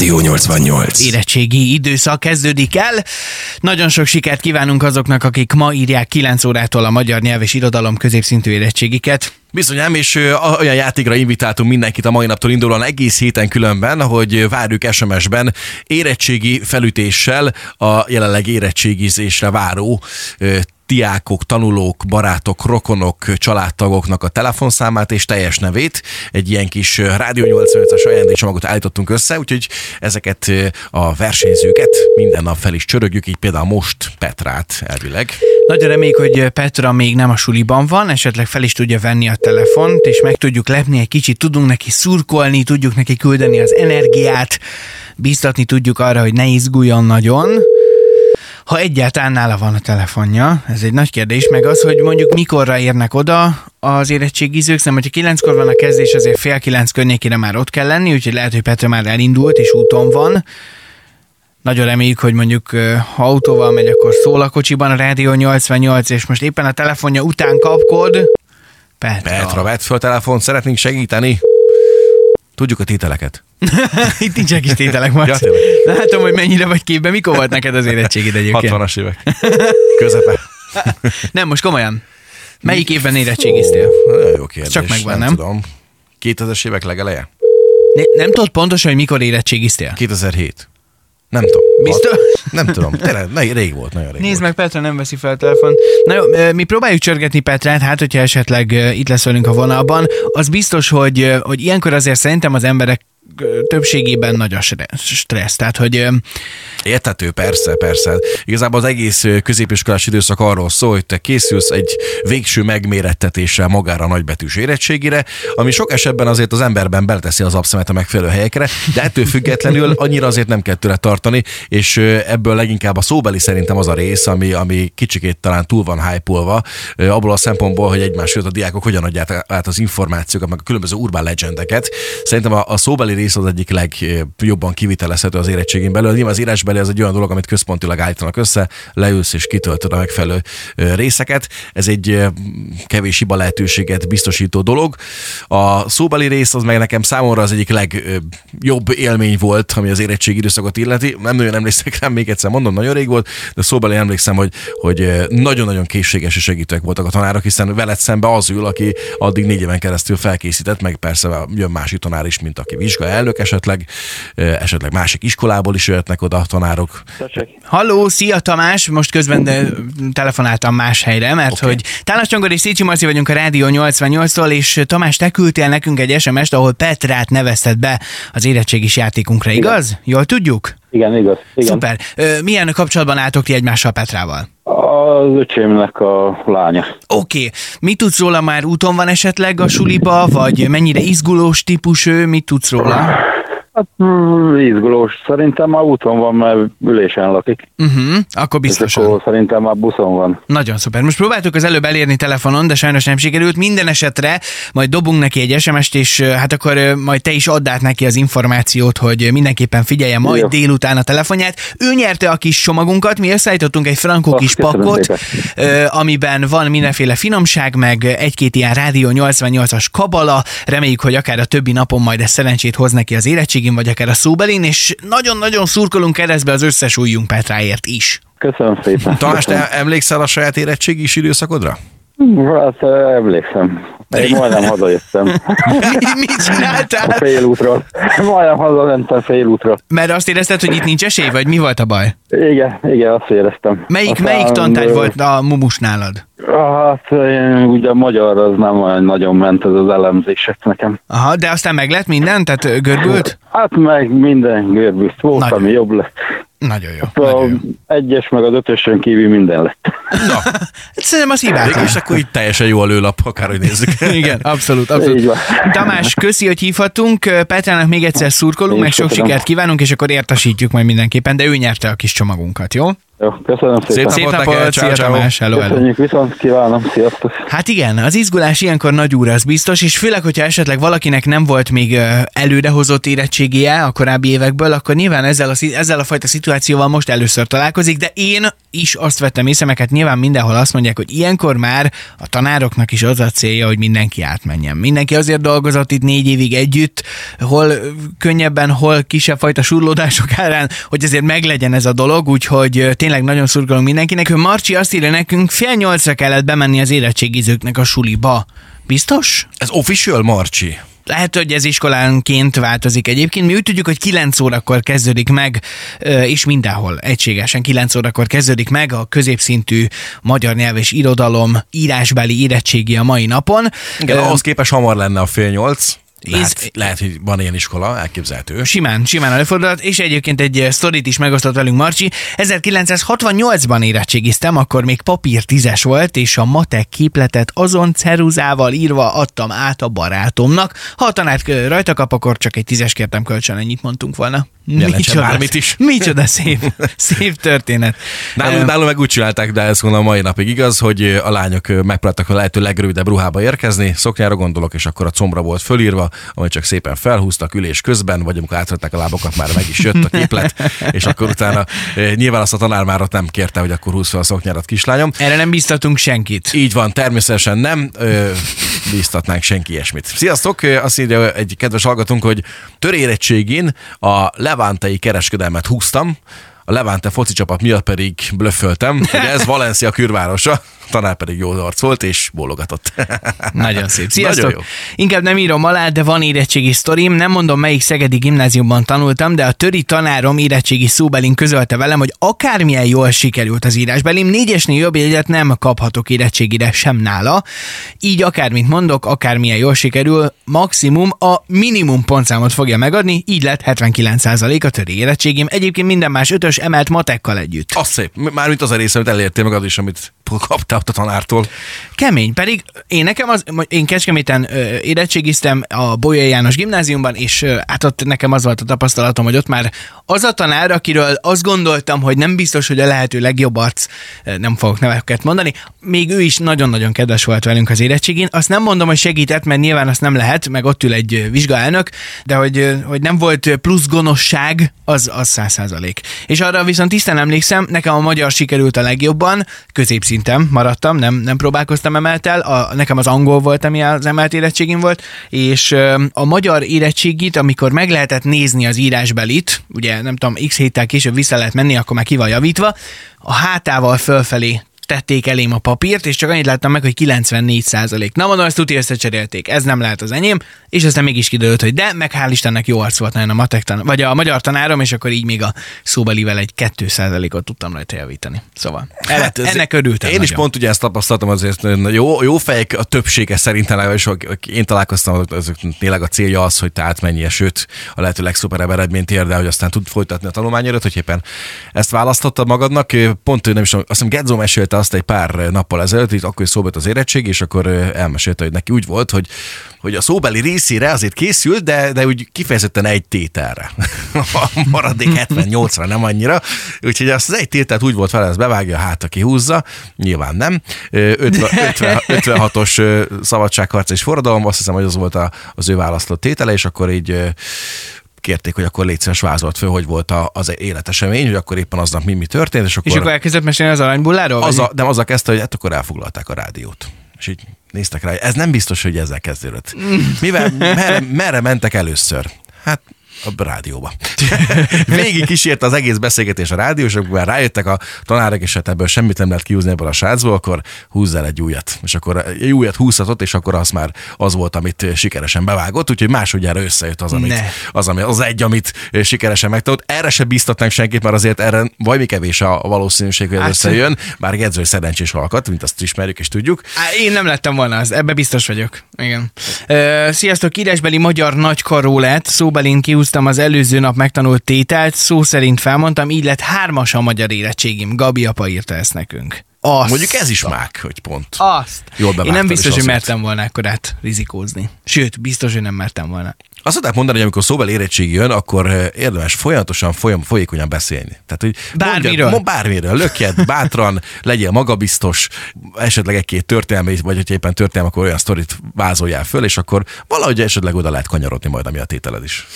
Rádió 88. Érettségi időszak kezdődik el. Nagyon sok sikert kívánunk azoknak, akik ma írják 9 órától a magyar nyelv és irodalom középszintű érettségiket. Bizonyám, és olyan játékra invitáltunk mindenkit a mai naptól indulóan egész héten különben, hogy várjuk SMS-ben érettségi felütéssel a jelenleg érettségizésre váró diákok, tanulók, barátok, rokonok, családtagoknak a telefonszámát és teljes nevét. Egy ilyen kis Rádió 85-as ajándékcsomagot állítottunk össze, úgyhogy ezeket a versenyzőket minden nap fel is csörögjük, így például most Petrát elvileg. Nagyon reméljük, hogy Petra még nem a suliban van, esetleg fel is tudja venni a telefont, és meg tudjuk lepni egy kicsit, tudunk neki szurkolni, tudjuk neki küldeni az energiát, biztatni tudjuk arra, hogy ne izguljon nagyon. Ha egyáltalán nála van a telefonja, ez egy nagy kérdés, meg az, hogy mondjuk mikorra érnek oda az érettségizők, szerintem, hogyha kilenckor van a kezdés, azért fél kilenc környékére már ott kell lenni, úgyhogy lehet, hogy Petra már elindult és úton van. Nagyon reméljük, hogy mondjuk ha autóval megy, akkor szól a kocsiban a Rádió 88, és most éppen a telefonja után kapkod. Petra. Petra, vett föl telefont, szeretnénk segíteni. Tudjuk a tételeket. Itt nincsenek is tételek, Marci. Ja. Látom, hogy mennyire vagy képben. Mikor volt neked az érettségid egyébként? 60-as évek. Közepe. Nem, most komolyan. Melyik évben érettségiztél? Nagyon jó kérdés. Csak megvan, nem? tudom. 2000-es évek legeleje? Ne, nem tudod pontosan, hogy mikor érettségiztél? 2007. Nem tudom. Biztos? Hat- Nem tudom. Tényleg, ne- rég volt, nagyon rég Nézd volt. meg, Petra nem veszi fel a telefon. Na jó, mi próbáljuk csörgetni Petrát, hát hogyha esetleg itt lesz velünk a vonalban. Az biztos, hogy, hogy ilyenkor azért szerintem az emberek többségében nagy a stre- stressz. Tehát, hogy ö, Érthető, persze, persze. Igazából az egész középiskolás időszak arról szól, hogy te készülsz egy végső megmérettetéssel magára a nagybetűs érettségire, ami sok esetben azért az emberben beleteszi az abszemet a megfelelő helyekre, de ettől függetlenül annyira azért nem kell tőle tartani, és ebből leginkább a szóbeli szerintem az a rész, ami, ami kicsikét talán túl van hype abból a szempontból, hogy egymás között a diákok hogyan adják át az információkat, meg a különböző urbán legendeket. Szerintem a, a szóbeli rész az egyik legjobban kivitelezhető az érettségén belül. Nyilván az írásbeli az egy olyan dolog, amit központilag állítanak össze, leülsz és kitöltöd a megfelelő ö, részeket. Ez egy ö, kevés hiba lehetőséget biztosító dolog. A szóbeli rész az meg nekem számomra az egyik legjobb élmény volt, ami az érettségi időszakot illeti. Nem nagyon emlékszek rá, még egyszer mondom, nagyon rég volt, de szóbeli emlékszem, hogy, hogy nagyon-nagyon készséges és segítőek voltak a tanárok, hiszen veled szembe az ül, aki addig négy éven keresztül felkészített, meg persze jön másik tanár is, mint aki vizsga elnök esetleg, esetleg másik iskolából is jöhetnek oda a tanárok. Tessék. Halló, szia Tamás! Most közben de telefonáltam más helyre, mert okay. hogy Tálas Csongor és Szécsi Marci vagyunk a Rádió 88-tól, és Tamás, te küldtél nekünk egy SMS-t, ahol Petrát nevezted be az érettségis játékunkra, igaz? Jól tudjuk? Igen, igaz. Igen. Szuper. Milyen kapcsolatban álltok ti egymással Petrával? Az öcsémnek a lánya. Oké, okay. mit tudsz róla már úton van esetleg a suliba, vagy mennyire izgulós típus ő, mit tudsz róla? Hát mm, izgulós. Szerintem már úton van, mert ülésen lakik. Uh-huh, akkor És akkor szerintem már buszon van. Nagyon szuper. Most próbáltuk az előbb elérni telefonon, de sajnos nem sikerült. Minden esetre majd dobunk neki egy SMS-t, és hát akkor majd te is add át neki az információt, hogy mindenképpen figyelje majd Jó. délután a telefonját. Ő nyerte a kis csomagunkat, mi összeállítottunk egy frankó kis pakot, szépen. amiben van mindenféle finomság, meg egy-két ilyen Rádió 88-as kabala. Reméljük, hogy akár a többi napon majd ez szerencsét hoz neki az érettségin, vagy akár a szóbelin, és nagyon-nagyon szurkolunk keresztbe az összes újjunk Petráért is. Köszönöm szépen. Tamás, te emlékszel a saját érettségi is időszakodra? Hát emlékszem. Én majdnem hazajöttem Mi- Mit a csináltál? félútról. Majdnem hazamentem félútra. Mert azt érezted, hogy itt nincs esély, vagy mi volt a baj? Igen, igen, azt éreztem. Melyik, Aztán, melyik tantárgy volt a mumus nálad? Hát én, ugye magyar az nem olyan nagyon ment ez az elemzések nekem. Aha, de aztán meg lett minden? Tehát görbült? Hát meg minden görbűzt volt, Nagyon. ami jobb lett. Nagyon jó. A Nagyon jó. egyes meg az ötösön kívül minden lett. Na, Hát Szerintem az hibátlan. is akkor így teljesen jó a lőlap, akárhogy nézzük. Igen, abszolút, Így abszolút. van. Tamás, köszi, hogy hívhatunk. Petrának még egyszer szurkolunk, Én meg sok sikert kívánunk, és akkor értesítjük majd mindenképpen, de ő nyerte a kis csomagunkat, jó? Jó, köszönöm szépen. Szép Szép napot napot, neked, szia ciao, ciao. Tamás, hello, hello. Köszönjük, viszont kívánom, sziasztok. Hát igen, az izgulás ilyenkor nagy úr, az biztos, és főleg, hogyha esetleg valakinek nem volt még előrehozott érettségie a korábbi évekből, akkor nyilván ezzel a, ezzel a fajta szituációval most először találkozik, de én is azt vettem észre, meg hát nyilván mindenhol azt mondják, hogy ilyenkor már a tanároknak is az a célja, hogy mindenki átmenjen. Mindenki azért dolgozott itt négy évig együtt, hol könnyebben, hol kisebb fajta surlódások árán, hogy azért meglegyen ez a dolog, úgyhogy ö, tényleg nagyon szurkolunk mindenkinek. Ő Marci azt írja nekünk, fél nyolcra kellett bemenni az érettségizőknek a suliba. Biztos? Ez official, Marcsi? Lehet, hogy ez iskolánként változik egyébként. Mi úgy tudjuk, hogy 9 órakor kezdődik meg, és mindenhol egységesen 9 órakor kezdődik meg a középszintű magyar nyelv és irodalom írásbeli érettségi a mai napon. Igen, Ö, ahhoz képest hamar lenne a fél nyolc. Lehet, lehet, hogy van ilyen iskola, elképzelhető. Simán, simán előfordulhat, és egyébként egy eh, sztorit is megosztott velünk Marci. 1968-ban érettségiztem, akkor még papír tízes volt, és a matek képletet azon ceruzával írva adtam át a barátomnak. Ha a tanár ö, rajta kap, akkor csak egy tízes kértem kölcsön, ennyit mondtunk volna. Jelentsen bármit is. Micsoda szép, szép történet. Nálunk, nálunk meg úgy csinálták, de ez a mai napig igaz, hogy a lányok megpróbáltak a lehető legrövidebb ruhába érkezni, szoknyára gondolok, és akkor a combra volt fölírva, amit csak szépen felhúztak ülés közben, vagy amikor átvettek a lábokat, már meg is jött a képlet, és akkor utána nyilván azt a tanár már ott nem kérte, hogy akkor húzz fel a szoknyárat, kislányom. Erre nem biztatunk senkit. Így van, természetesen nem ö, bíztatnánk senki ilyesmit. Sziasztok! Azt írja egy kedves hallgatónk, hogy törérettségén a levántei kereskedelmet húztam, a Levante foci csapat miatt pedig blöfföltem, hogy ez Valencia külvárosa, tanár pedig jó arc volt, és bólogatott. Nagyon szép. Sziasztok! Nagyon jó. Inkább nem írom alá, de van érettségi sztorim. Nem mondom, melyik szegedi gimnáziumban tanultam, de a töri tanárom érettségi szóbelin közölte velem, hogy akármilyen jól sikerült az írásbelim, négyesnél jobb jegyet nem kaphatok érettségire sem nála. Így akármit mondok, akármilyen jól sikerül, maximum a minimum pontszámot fogja megadni, így lett 79% a töri érettségim. Egyébként minden más ötös emelt matekkal együtt. Az szép. Mármint az a része, amit elértél meg az is, amit kaptál ott a tanártól. Kemény, pedig én nekem az, én Kecskeméten ö, érettségiztem a Bolyai János gimnáziumban, és ö, hát ott nekem az volt a tapasztalatom, hogy ott már az a tanár, akiről azt gondoltam, hogy nem biztos, hogy a lehető legjobb arc, nem fogok neveket mondani, még ő is nagyon-nagyon kedves volt velünk az érettségén. Azt nem mondom, hogy segített, mert nyilván azt nem lehet, meg ott ül egy vizsgaelnök, de hogy, hogy nem volt plusz gonoszság, az az száz százalék. És arra viszont tisztán emlékszem, nekem a magyar sikerült a legjobban, középszinten maradtam, nem, nem próbálkoztam emeltel, a, nekem az angol volt, ami az emelt érettségim volt, és a magyar érettségit, amikor meg lehetett nézni az írásbelit, ugye nem tudom, x héttel később vissza lehet menni, akkor már ki van javítva, a hátával fölfelé tették elém a papírt, és csak annyit láttam meg, hogy 94 százalék. Na mondom, ezt tuti összecserélték, ez nem lehet az enyém, és aztán mégis kiderült, hogy de, meg hál' Istennek jó arc volt nagyon a matek tan- vagy a magyar tanárom, és akkor így még a szóbelivel egy 2 százalékot tudtam rajta javítani. Szóval hát, ez- ennek örültem Én is nagyon. pont ugye ezt tapasztaltam azért, jó, jó fejek a többsége szerintem, legalábbis én találkoztam, azok tényleg a célja az, hogy te átmenjél, sőt, a lehető legszuperebb eredményt ér, de hogy aztán tud folytatni a tanulmányodat, hogy éppen ezt választottad magadnak. Pont nem is, azt hiszem Gedzó mesélte azt egy pár nappal ezelőtt, itt akkor is szóba az érettség, és akkor elmesélte, hogy neki úgy volt, hogy hogy a szóbeli részére azért készült, de, de úgy kifejezetten egy tételre. A maradék 70-80 nem annyira. Úgyhogy azt az egy tételt úgy volt vele, ezt bevágja, hát aki húzza, nyilván nem. Ö, 50, 50, 56-os ö, szabadságharc és forradalom, azt hiszem, hogy az volt az ő választott tétele, és akkor így kérték, hogy akkor légy szíves vázolt föl, hogy volt az életesemény, hogy akkor éppen aznap mi, mi történt, és akkor, És akkor elkezdett mesélni az aranybulláról? az a, nem azzal kezdte, hogy hát akkor elfoglalták a rádiót. És így néztek rá, ez nem biztos, hogy ezzel kezdődött. Mivel, merre, merre mentek először? Hát a rádióba. Végig kísérte az egész beszélgetés a rádió, és már rájöttek a tanárok, és hát ebből semmit nem lehet kiúzni ebből a srácból, akkor húzz el egy újat. És akkor egy újat húzhatott, és akkor az már az volt, amit sikeresen bevágott, úgyhogy másodjára összejött az, amit, Ne. az, ami, az egy, amit sikeresen megtanult. Erre se biztatnánk senkit, mert azért erre vajmi kevés a valószínűség, hogy ez Hát- összejön, bár Gedző szerencsés alkat, mint azt ismerjük és tudjuk. Á, én nem lettem volna az, ebbe biztos vagyok. Igen. Ö, sziasztok, írásbeli magyar nagykaró lett, szóbelin kihúztam az előző nap megtanult tételt, szó szerint felmondtam, így lett hármas a magyar érettségim. Gabi apa írta ezt nekünk. Azt. Mondjuk ez is mák, hogy pont. Azt. Jól Én nem biztos, hogy mertem volna ekkorát rizikózni. Sőt, biztos, hogy nem mertem volna. Azt szokták mondani, hogy amikor szóval érettség jön, akkor eh, érdemes folyamatosan, folyam, folyékonyan beszélni. Tehát, hogy Bármiről. Mondjad, bármiről, lökjed, bátran, legyél magabiztos, esetleg egy-két történelmi, vagy hogy éppen történelmi, akkor olyan sztorit vázoljál föl, és akkor valahogy esetleg oda lehet kanyarodni majd, ami a tételed is.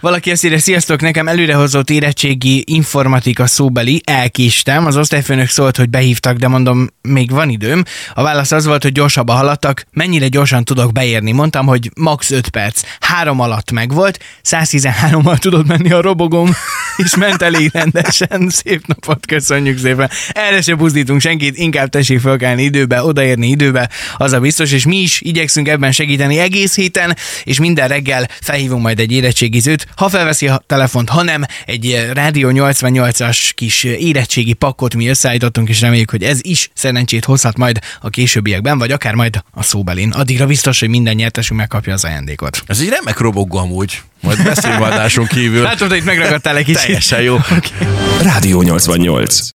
Valaki azt írja, sziasztok, nekem előrehozott érettségi informatika szóbeli, elkéstem. Az osztályfőnök szólt, hogy behívtak, de mondom, még van időm. A válasz az volt, hogy gyorsabban haladtak. Mennyire gyorsan tudok beérni? Mondtam, hogy max 5 perc. Három alatt megvolt, 113-mal tudod menni a robogom, és ment elég rendesen. Szép napot, köszönjük szépen. Erre se buzdítunk senkit, inkább tessék fölkelni időbe, odaérni időbe, az a biztos, és mi is igyekszünk ebben segíteni egész héten, és minden reggel felhívunk majd egy érettségizőt, ha felveszi a telefont, ha nem, egy Rádió 88-as kis érettségi pakkot mi összeállítottunk, és reméljük, hogy ez is szerencsét hozhat majd a későbbiekben, vagy akár majd a szóbelin. Addigra biztos, hogy minden nyertesünk megkapja az ajándékot. Ez egy remek robogó amúgy. Majd beszélünk adáson kívül. Látod, hogy itt megragadtál egy kicsit. Teljesen jó. Rádió 88.